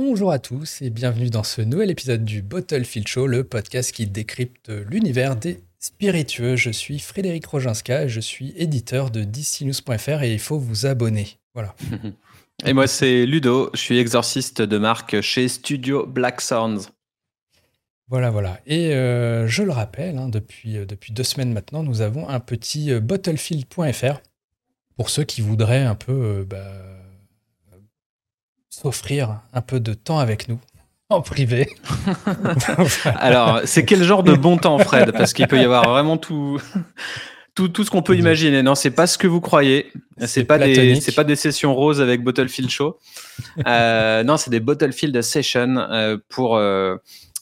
Bonjour à tous et bienvenue dans ce nouvel épisode du Bottlefield Show, le podcast qui décrypte l'univers des spiritueux. Je suis Frédéric Roginska, je suis éditeur de DCNews.fr et il faut vous abonner. Voilà. Et moi c'est Ludo, je suis exorciste de marque chez Studio Black Sounds. Voilà, voilà. Et euh, je le rappelle, hein, depuis, euh, depuis deux semaines maintenant, nous avons un petit euh, bottlefield.fr pour ceux qui voudraient un peu bah, s'offrir un peu de temps avec nous en privé. Alors, c'est quel genre de bon temps, Fred? Parce qu'il peut y avoir vraiment tout, tout, tout ce qu'on peut imaginer. Non, c'est pas ce que vous croyez. C'est pas des, c'est pas des sessions roses avec Bottlefield Show. Euh, non, c'est des Bottlefield Sessions euh, pour euh,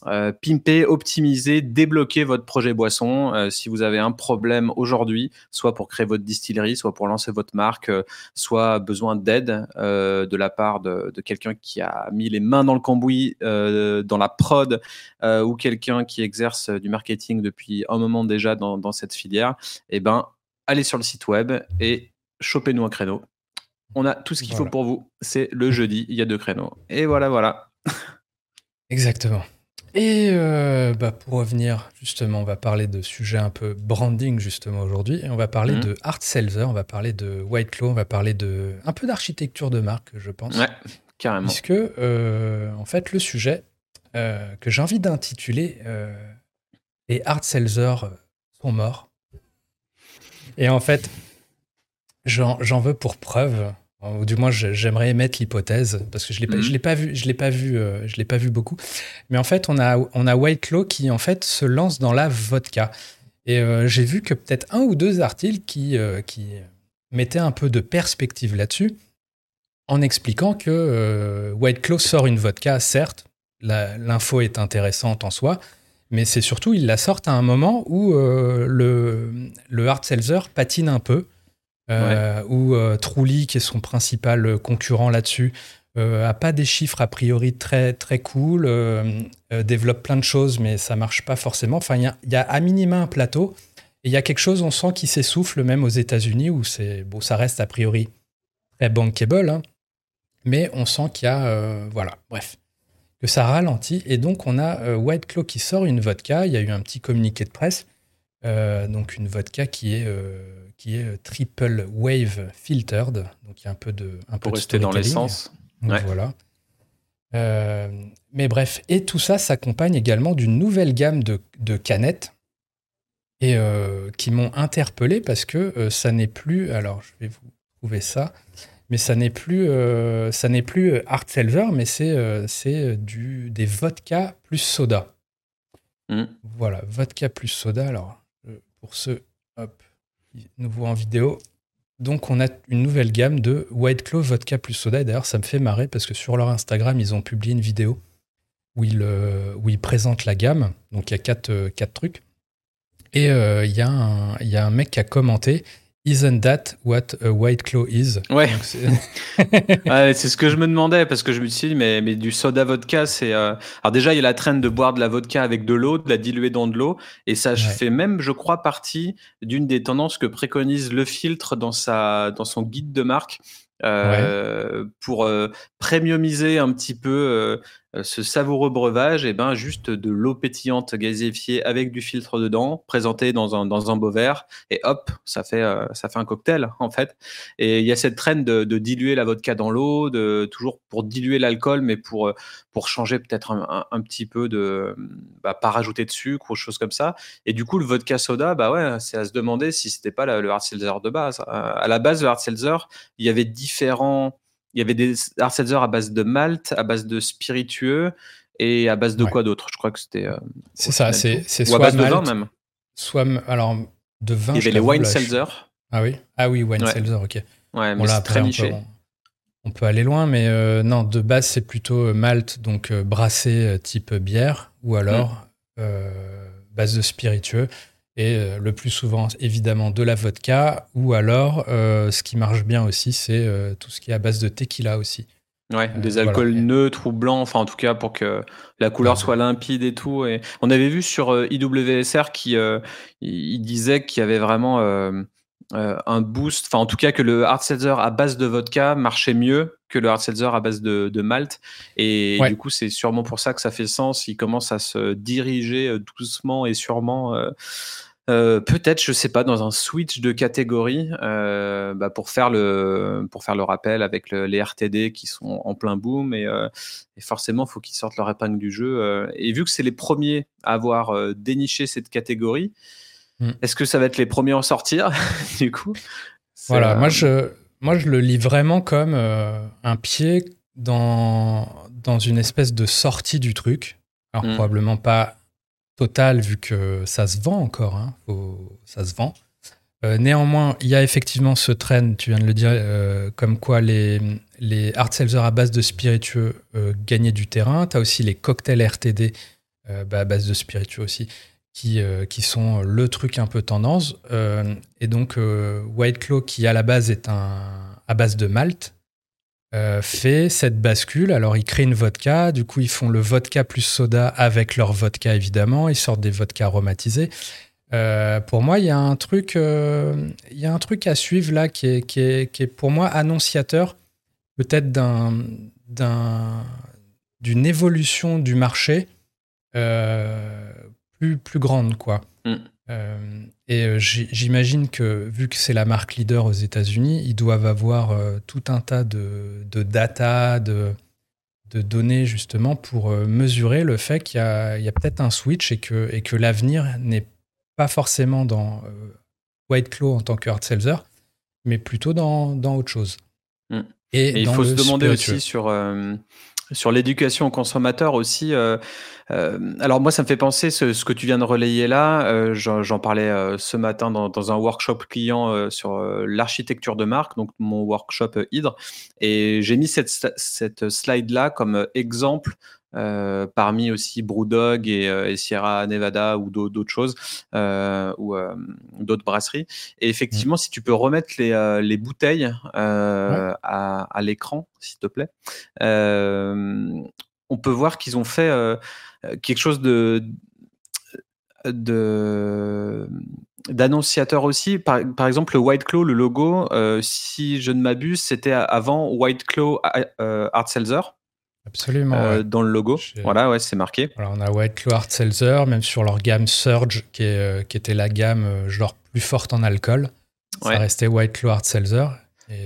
euh, pimper, optimiser, débloquer votre projet boisson. Euh, si vous avez un problème aujourd'hui, soit pour créer votre distillerie, soit pour lancer votre marque, euh, soit besoin d'aide de la part de, quelqu'un qui a mis les mains dans le cambouis, dans la prod, ou quelqu'un qui exerce du marketing depuis un moment déjà dans, cette filière, eh ben, allez sur le site web et chopez-nous un créneau. On a tout ce qu'il faut pour vous. C'est le jeudi, il y a deux créneaux. Et voilà, voilà. Exactement. Et euh, bah, pour revenir, justement, on va parler de sujets un peu branding, justement, aujourd'hui. Et on va parler mhm. de Art Seltzer, on va parler de White Claw, on va parler de un peu d'architecture de marque, je pense. Ouais, carrément. Puisque, euh, en fait, le sujet euh, que j'ai envie d'intituler Les Art Seltzer sont morts. Et en fait, j'en veux pour preuve ou du moins j'aimerais émettre l'hypothèse parce que je l'ai mhm. l'ai pas vu, je l'ai pas vu, euh, je l'ai pas vu beaucoup. Mais en fait, on a on a White Claw qui en fait se lance dans la vodka. Et euh, j'ai vu que peut-être un ou deux articles qui euh, qui mettaient un peu de perspective là-dessus, en expliquant que White Claw sort une vodka, certes, l'info est intéressante en soi, mais c'est surtout ils la sortent à un moment où le le hard seltzer patine un peu euh, où euh, Trulli, qui est son principal concurrent là-dessus, euh, a pas des chiffres a priori très très cool, développe plein de choses, mais ça marche pas forcément. Enfin, il y, a à minima un plateau, et il y a quelque chose, on sent, qui s'essouffle même aux États-Unis, où c'est bon, ça reste a priori très bankable, hein, mais on sent qu'il y a, voilà, bref, que ça ralentit, et donc on a White Claw qui sort une vodka. Il y a eu un petit communiqué de presse, donc une vodka qui est qui est euh, triple wave filtered. Donc il y a un peu de un pour rester dans l'essence. Voilà. Euh, mais bref, et tout ça s'accompagne également d'une nouvelle gamme de, de canettes et euh, qui m'ont interpellé parce que ça n'est plus. Alors je vais vous trouver ça, mais ça n'est plus ça n'est plus hard seltzer, mais c'est c'est du des vodka plus soda. Hmm. Voilà, vodka plus soda. Alors pour ceux hop nous voit en vidéo. Donc, on a une nouvelle gamme de White Claw Vodka plus soda. Et d'ailleurs, ça me fait marrer parce que sur leur Instagram, ils ont publié une vidéo où ils, euh, présentent la gamme. Donc, il y a quatre, euh, trucs. Et euh, il y, a un mec qui a commenté Isn't that what a white claw is? Ouais. c'est ce que je me demandais parce que je me suis dit, mais, mais du soda vodka, c'est. Euh, alors, déjà, il y a la traîne de boire de la vodka avec de l'eau, de la diluer dans de l'eau. Et ça fait même, je crois, partie d'une des tendances que préconise le filtre dans, sa, dans son guide de marque. Euh, pour euh, premiumiser un petit peu ce savoureux breuvage, et eh ben, juste de l'eau pétillante gazéifiée avec du filtre dedans, présenté dans un, dans un beau verre, et hop, ça fait, euh, ça fait un cocktail, en fait. Et il y a cette traîne de, diluer la vodka dans l'eau, de, toujours pour diluer l'alcool, mais pour, euh, pour changer peut-être un, un, petit peu de. Bah, pas rajouter de sucre ou choses comme ça. Et du coup, le vodka soda, bah ouais, c'est à se demander si c'était pas le hard seltzer de base. À la base, le hard seltzer, il y avait différents il y avait des hard seltzer à base de malt, à base de spiritueux et à base de quoi d'autre? Je crois que c'était. Euh, c'est ça, c'est soit à base de vin même. Soit alors de vin. Il y avait les wine seltzer. Ah oui, ah oui, wine seltzer, ok. Ouais, mais c'est très niché. On peut, aller loin, mais euh, non, de base c'est plutôt euh, malt, donc brassé type bière, ou alors mm. base de spiritueux et euh, le plus souvent évidemment de la vodka, ou alors euh, ce qui marche bien aussi, c'est euh, tout ce qui est à base de tequila aussi. Ouais, des alcools neutres ou blancs, enfin en tout cas pour que la couleur soit limpide et tout. Et on avait vu sur IWSR qui il disait qu'il y avait vraiment un boost, enfin en tout cas que le hard seltzer à base de vodka marchait mieux que le hard seltzer à base de, de malt. Et du coup, c'est sûrement pour ça que ça fait sens. Il commence à se diriger doucement et sûrement euh, peut-être, je sais pas, dans un switch de catégorie euh, bah pour faire le pour faire le rappel avec les RTD qui sont en plein boom et, euh, et forcément faut qu'ils sortent leur épingle du jeu. Euh, et vu que c'est les premiers à avoir déniché cette catégorie, mm. est-ce que ça va être les premiers à en sortir du coup? Voilà, moi je moi je le lis vraiment comme un pied dans dans une espèce de sortie du truc. Alors mm. probablement pas total vu que ça se vend encore. Hein, ça se vend. Euh, néanmoins, il y a effectivement ce trend, tu viens de le dire, euh, comme quoi les, les hard à base de spiritueux euh, gagnaient du terrain. Tu as aussi les cocktails RTD bah, à base de spiritueux aussi, qui, qui sont le truc un peu tendance. et donc, White Claw, qui à la base est un, à base de malt, euh, fait cette bascule. Alors, ils créent une vodka. Du coup, ils font le vodka plus soda avec leur vodka, évidemment. Ils sortent des vodkas aromatisés. Euh, pour moi, il y a un truc, euh, il y a un truc à suivre là qui est, qui est, qui est pour moi annonciateur, peut-être d'un, d'un, d'une évolution du marché plus, plus grande, quoi. Mm. Euh, et euh, j'imagine que vu que c'est la marque leader aux États-Unis, ils doivent avoir euh, tout un tas de, de data, de, de, données justement pour mesurer le fait qu'il y a, a peut-être un switch et que, et que l'avenir n'est pas forcément dans White Claw en tant que hard seltzer, mais plutôt dans, dans autre chose. Mm. Et, il faut se demander aussi sur, sur l'éducation aux consommateurs aussi. Euh, euh, alors moi, ça me fait penser ce, que tu viens de relayer là. Euh, J'en parlais ce matin dans, un workshop client sur l'architecture de marque, donc mon workshop Hydre. Et j'ai mis cette slide là comme exemple euh, parmi aussi Brewdog et, euh, et, Sierra Nevada ou d'autres choses euh, ou d'autres brasseries. Et effectivement, mmh. si tu peux remettre les, les bouteilles à, à l'écran, s'il te plaît, on peut voir qu'ils ont fait quelque chose de aussi. Par, par, exemple, le White Claw, le logo, euh, si je ne m'abuse, c'était avant White Claw euh, Art Seltzer. Absolument. Euh, dans le logo. Voilà, ouais, c'est marqué. Alors, on a White Hard Seltzer, même sur leur gamme Surge, qui, est, euh, qui était la gamme euh, genre plus forte en alcool. Ça restait White Hard Seltzer.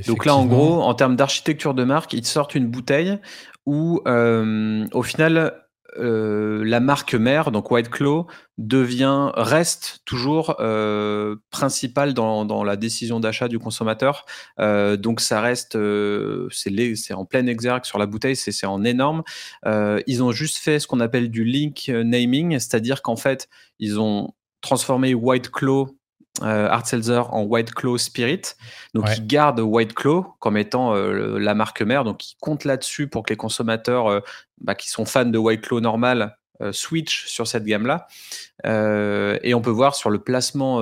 Donc là, en gros, en termes d'architecture de marque, ils sortent une bouteille où, au final, euh, la marque mère, donc White Claw, devient, reste toujours euh, principale dans, la décision d'achat du consommateur. Euh, donc ça reste, euh, c'est en plein exergue sur la bouteille, c'est en énorme. Ils ont juste fait ce qu'on appelle du link naming, c'est-à-dire qu'en fait, ils ont transformé White Claw euh, Art Seltzer en White Claw Spirit. Donc, ils gardent White Claw comme étant euh, la marque mère. Donc, ils comptent là-dessus pour que les consommateurs euh, bah, qui sont fans de White Claw normal switch sur cette gamme-là. et on peut voir sur le placement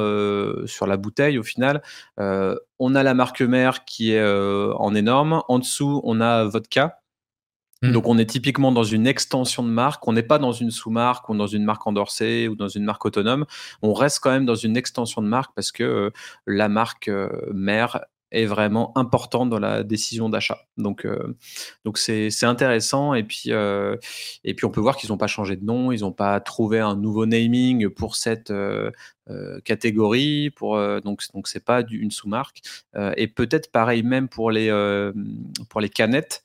sur la bouteille, au final, on a la marque mère qui est en énorme. En dessous, on a vodka. Mmh. Donc on est typiquement dans une extension de marque, on n'est pas dans une sous-marque ou dans une marque endorsée ou dans une marque autonome, on reste quand même dans une extension de marque parce que euh, la marque euh, mère est vraiment importante dans la décision d'achat. Donc euh, donc c'est intéressant. Et puis et puis on peut voir qu'ils n'ont pas changé de nom, ils n'ont pas trouvé un nouveau naming pour cette catégorie pour donc donc c'est pas une sous-marque. Et peut-être pareil même pour les pour les canettes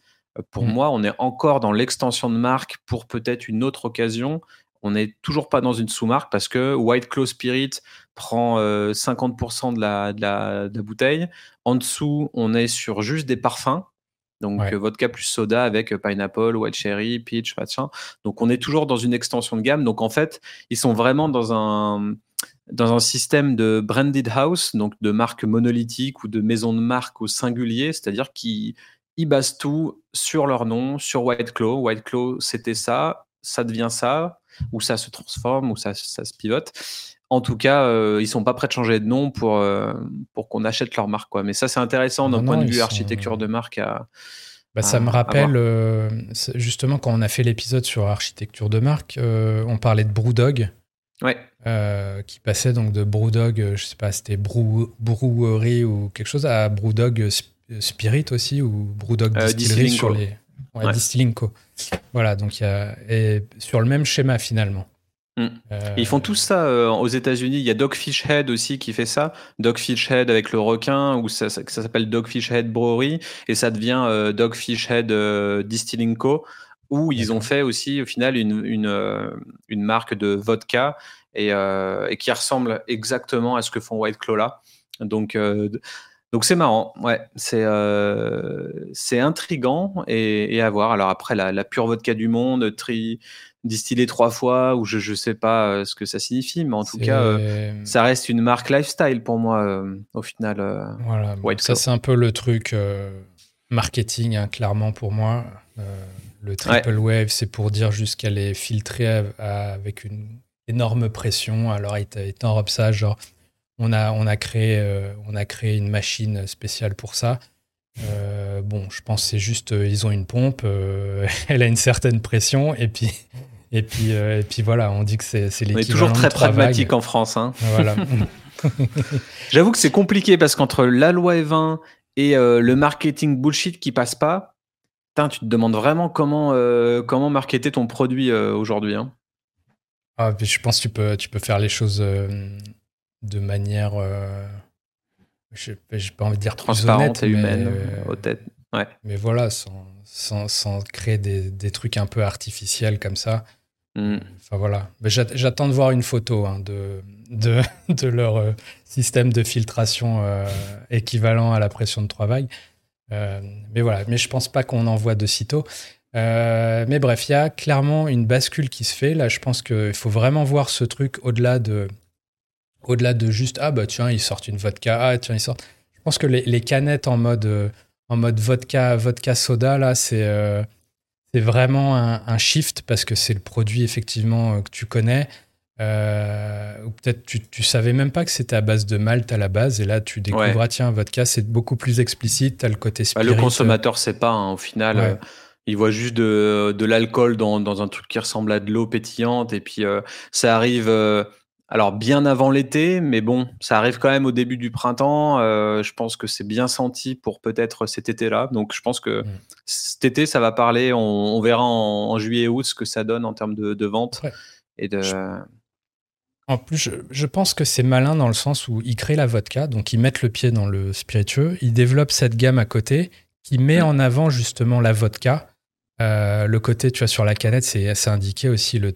pour mmh. moi, on est encore dans l'extension de marque pour peut-être une autre occasion. On n'est toujours pas dans une sous-marque parce que White Claw Spirit prend 50% de la, de, la, bouteille. En dessous, on est sur juste des parfums. Donc vodka plus soda avec pineapple, white cherry, peach, machin. Donc on est toujours dans une extension de gamme. Donc en fait, ils sont vraiment dans un dans un système de branded house, donc de marque monolithique ou de maison de marque au singulier, c'est-à-dire qui ils basent tout sur leur nom, sur White Claw. White Claw, c'était ça, ça devient ça, ou ça se transforme, ou ça, ça se pivote. En tout cas, euh, ils sont pas prêts de changer de nom pour, euh, pour qu'on achète leur marque. Quoi. Mais ça, c'est intéressant d'un point de vue architecture de marque. À, bah, ça me rappelle, euh, justement, quand on a fait l'épisode sur architecture de marque, on parlait de Brewdog. Ouais. qui passait donc de Brewdog, je sais pas, c'était Brewery ou quelque chose, à Brewdog Spirit aussi, ou Brewdog Distillery sur les. Ouais, Distilling Co. Voilà, donc il y a. Et sur le même schéma finalement. Mm. Euh, ils font tous ça euh, aux États-Unis. Il y a Dogfish Head aussi qui fait ça. Dogfish Head avec le requin, ou ça, ça, s'appelle Dogfish Head Brewery, et ça devient euh, Dogfish Head Distilling Co. Où ils ont fait aussi au final une, une, une marque de vodka et, et, qui ressemble exactement à ce que font White Claw là. Donc donc c'est marrant, ouais, c'est c'est intrigant et, et, à voir. Alors après la, la pure vodka du monde, tri, distillé trois fois ou je je sais pas euh, ce que ça signifie mais en tout cas euh, ça reste une marque lifestyle pour moi euh, au final voilà ça c'est un peu le truc marketing hein, clairement pour moi. Le triple wave c'est pour dire juste qu'elle est filtrée avec une énorme pression. Alors il en ça genre on a on a créé on a créé une machine spéciale pour ça bon, je pense c'est juste, ils ont une pompe, elle a une certaine pression, et puis et puis, euh, et puis voilà, on dit que c'est l'équivalent. On est toujours très pragmatique en France. Hein. Voilà. J'avoue que c'est compliqué parce qu'entre la loi E20 et euh, le marketing bullshit qui passe pas, tu te demandes vraiment comment, euh, comment marketer ton produit aujourd'hui. Hein. Ah, je pense que tu peux, tu peux faire les choses de manière. je n'ai pas envie de dire transparente et humaine, au tête. Ouais. Mais voilà, sans, sans, sans créer des, des, trucs un peu artificiels comme ça. Mm. Enfin voilà. J'attends de voir une photo hein, de, de, de, leur euh, système de filtration euh, équivalent à la pression de travail. Euh, mais voilà, mais je pense pas qu'on en voit de sitôt. mais bref, il y a clairement une bascule qui se fait. Là, je pense qu'il faut vraiment voir ce truc au-delà de, au-delà de juste ah bah tiens ils sortent une vodka, ah tiens ils sortent. Je pense que les, les canettes en mode en mode vodka, vodka soda là, c'est c'est vraiment un, shift parce que c'est le produit effectivement euh, que tu connais. Euh, ou peut-être tu, tu savais même pas que c'était à base de malt à la base et là tu découvres ah, tiens vodka c'est beaucoup plus explicite t'as le côté spirit. Bah, le consommateur sait pas hein, au final euh, il voit juste de, de l'alcool dans, dans, un truc qui ressemble à de l'eau pétillante et puis ça arrive alors bien avant l'été, mais bon, ça arrive quand même au début du printemps. Euh, je pense que c'est bien senti pour peut-être cet été-là. Donc je pense que mm. cet été, ça va parler. On, verra en, juillet août ce que ça donne en termes de, vente et de. En plus, je, pense que c'est malin dans le sens où ils créent la vodka, donc ils mettent le pied dans le spiritueux, ils développent cette gamme à côté qui met mm. en avant justement la vodka euh, le côté, tu vois, sur la canette, c'est assez indiqué aussi. Le,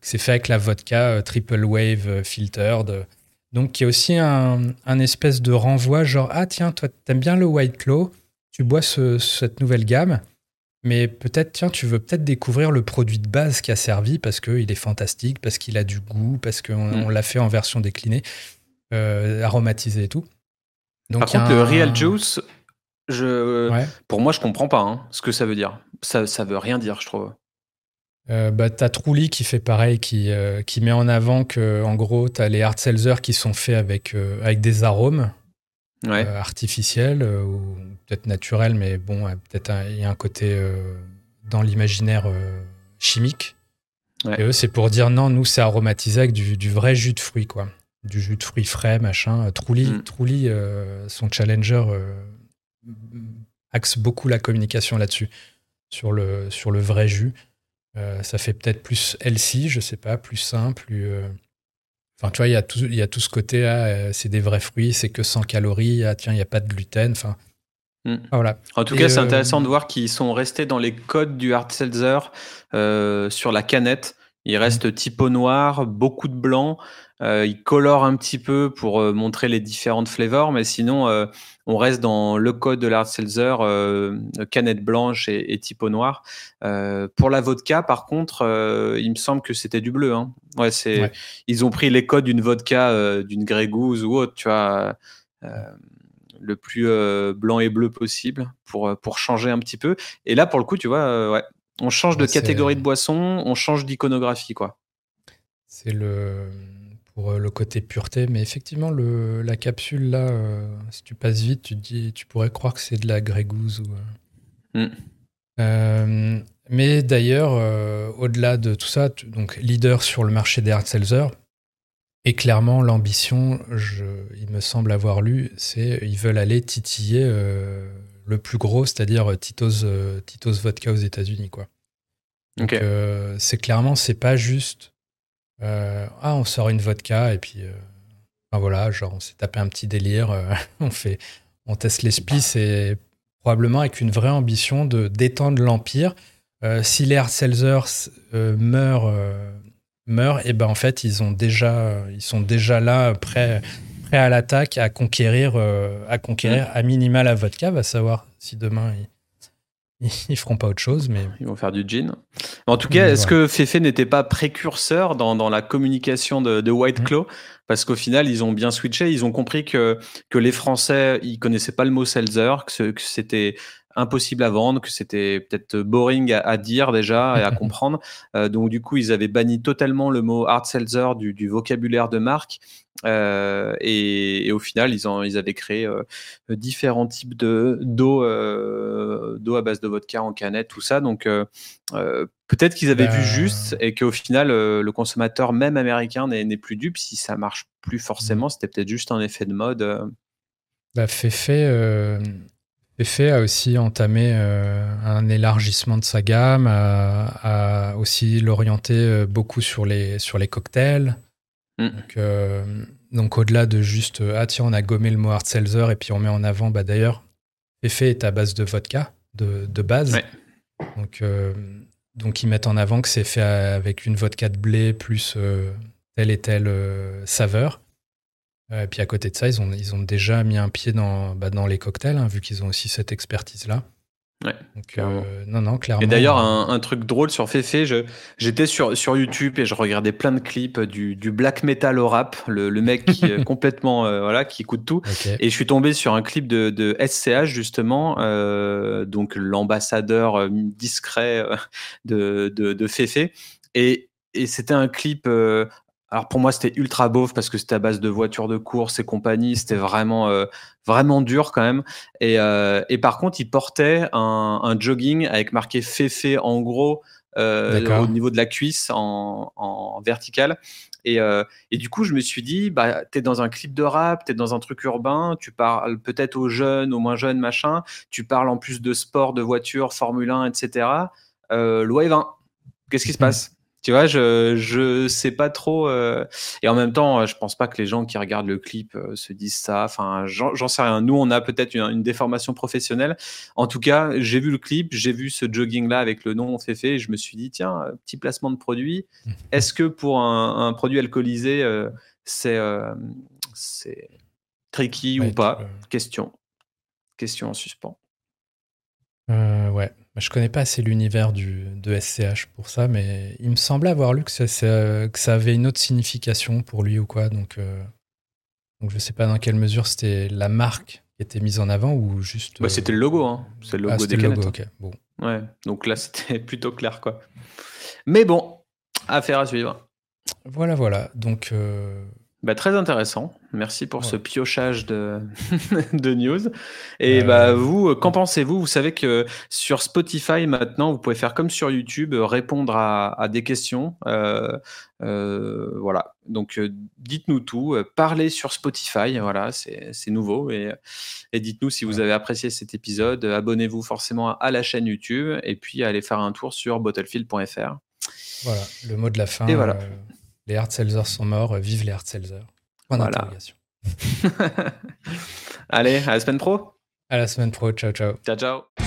c'est fait avec la vodka euh, triple wave euh, filtered. Donc, il y a aussi un, espèce de renvoi, genre, ah tiens, toi, t'aimes bien le White Claw, tu bois cette nouvelle gamme, mais peut-être, tiens, tu veux peut-être découvrir le produit de base qui a servi parce qu'il est fantastique, parce qu'il a du goût, parce qu'on mm. l'a fait en version déclinée, aromatisé et tout. Donc, Par contre, le Real Juice, je, pour moi, je comprends pas hein, ce que ça veut dire. Ça, ça veut rien dire, je trouve. Euh, bah, t'as Trulli qui fait pareil, qui, euh, qui met en avant que, en gros, t'as les hard seltzer qui sont faits avec, euh, avec des arômes artificiels ou peut-être naturels, mais bon, peut-être il y a un côté dans l'imaginaire chimique. Et eux, c'est pour dire non, nous, c'est aromatisé avec du, du, vrai jus de fruits, quoi. Du jus de fruits frais, machin. Trulli, mm. son challenger axe beaucoup la communication là-dessus, sur le, sur le vrai jus. Euh, ça fait peut-être plus healthy, je sais pas, plus sain, plus. Euh, enfin, tu vois, il y, a tout, y a tout ce côté, ah, euh, c'est des vrais fruits, c'est que 100 calories, ah, tiens, il n'y a pas de gluten. Enfin, hmm. voilà. En tout cas, c'est intéressant de voir qu'ils sont restés dans les codes du hard seltzer sur la canette. Il reste mmh. typo noir, beaucoup de blanc. Euh, il colore un petit peu pour euh, montrer les différentes flavors, mais sinon, euh, on reste dans le code de l'Art Seltzer, canette blanche et, typo noir. pour la vodka, par contre, il me semble que c'était du bleu. Hein. Ouais, c'est, Ils ont pris les codes d'une vodka, d'une Grey Goose ou autre, tu vois le plus blanc et bleu possible pour, pour changer un petit peu. Et là, pour le coup, tu vois, ouais, on change de catégorie de boisson, on change d'iconographie, quoi. C'est le pour euh, le côté pureté, mais effectivement, le, la capsule là, euh, si tu passes vite, tu dis, tu pourrais croire que c'est de la grégouze ou. Euh. Mm. mais d'ailleurs, au-delà de tout ça, donc leader sur le marché des hard seltzer, Et clairement, l'ambition, il me semble avoir lu, c'est ils veulent aller titiller le plus gros, c'est-à-dire Tito's, Tito's Vodka aux États-Unis, quoi. Donc c'est clairement, c'est pas juste ah on sort une vodka et puis voilà, genre on s'est tapé un petit délire, on fait, on teste l'esprit, c'est probablement avec une vraie ambition de d'étendre l'empire. Euh, si les Seltzer euh, meurent, euh, meurent, et eh ben en fait ils ont déjà, ils sont déjà là prêts, à l'attaque, à conquérir, à conquérir à minima la vodka. Va savoir si demain ils, ils feront pas autre chose, mais ils vont faire du gin. En tout cas, est-ce que Fefe n'était pas précurseur dans, dans, la communication de, de White mmh. Claw? Parce qu'au final, ils ont bien switché. Ils ont compris que, que les Français, ils connaissaient pas le mot seltzer, que c'était impossible à vendre, que c'était peut-être boring à, dire déjà et à comprendre. Euh, donc du coup, ils avaient banni totalement le mot hard seltzer du, du vocabulaire de marque. Euh, et, et, au final, ils, ont, ils avaient créé euh, différents types de d'eau, euh, d'eau à base de vodka en canette, tout ça. Donc peut-être qu'ils avaient vu bah. juste et qu'au final, le consommateur même américain n'est plus dupe si ça marche plus forcément. Mmh. C'était peut-être juste un effet de mode. Bah, fait Effet a aussi entamé un élargissement de sa gamme, a, aussi l'orienté beaucoup sur les, sur les cocktails. Mm. Euh, donc, au-delà de juste ah tiens on a gommé le mot hard seltzer et puis on met en avant bah d'ailleurs Effet est à base de vodka de, de base. Donc donc ils mettent en avant que c'est fait avec une vodka de blé plus telle et telle saveur. Et puis à côté de ça, ils ont, ils ont déjà mis un pied dans, bah, dans les cocktails, hein, vu qu'ils ont aussi cette expertise-là. Ouais, Donc, euh, non, non, clairement. Et d'ailleurs, un, truc drôle sur Fefe, j'étais sur, sur YouTube et je regardais plein de clips du, du black metal au rap, le, le mec qui est complètement, euh, voilà, qui écoute tout. Et je suis tombé sur un clip de, de SCH, justement, euh, donc l'ambassadeur euh, discret de, de, de Fefe. Et, et c'était un clip alors pour moi, c'était ultra beauf parce que c'était à base de voitures de course et compagnie. C'était vraiment, euh, vraiment dur quand même. Et, euh, et, par contre, il portait un, un, jogging avec marqué Féfé en gros euh, au niveau de la cuisse en, en vertical. Et, et, du coup, je me suis dit, bah, tu es dans un clip de rap, tu es dans un truc urbain, tu parles peut-être aux jeunes, aux moins jeunes, machin. Tu parles en plus de sport, de voiture, Formule 1, etc. Loi 20. Qu'est-ce qui se passe? Tu vois, je je sais pas trop. Euh, et en même temps, je pense pas que les gens qui regardent le clip euh, se disent ça. Enfin, j'en sais rien. Nous, on a peut-être une, déformation professionnelle. En tout cas, j'ai vu le clip, j'ai vu ce jogging là avec le nom fait et je me suis dit tiens, petit placement de produit. Est-ce que pour un, produit alcoolisé, euh, c'est c'est tricky ou pas? Question. Question en suspens. ouais. Je connais pas assez l'univers de SCH pour ça, mais il me semblait avoir lu que ça, que ça avait une autre signification pour lui ou quoi. Donc, euh, donc je sais pas dans quelle mesure c'était la marque qui était mise en avant ou juste. Bah, c'était le logo, hein. C'est le logo ah, des le logo, ok. Bon. Ouais, donc là c'était plutôt clair, quoi. Mais bon, affaire à suivre. Voilà, voilà. Donc. Euh, bah, très intéressant. Merci pour ce piochage de, de news. Et bah, vous, qu'en pensez-vous? Vous savez que sur Spotify, maintenant, vous pouvez faire comme sur YouTube, répondre à, à des questions. Euh, euh, voilà. Donc, euh, dites-nous tout. parlez sur Spotify. Voilà, c'est nouveau. Et, et dites-nous si vous avez apprécié cet épisode. Abonnez-vous forcément à la chaîne YouTube. Et puis, allez faire un tour sur bottlefield.fr. Voilà, le mot de la fin. Et voilà. Les hard sont morts, vive les hard voilà. Allez, à la semaine pro. À la semaine pro, ciao ciao. Ciao ciao.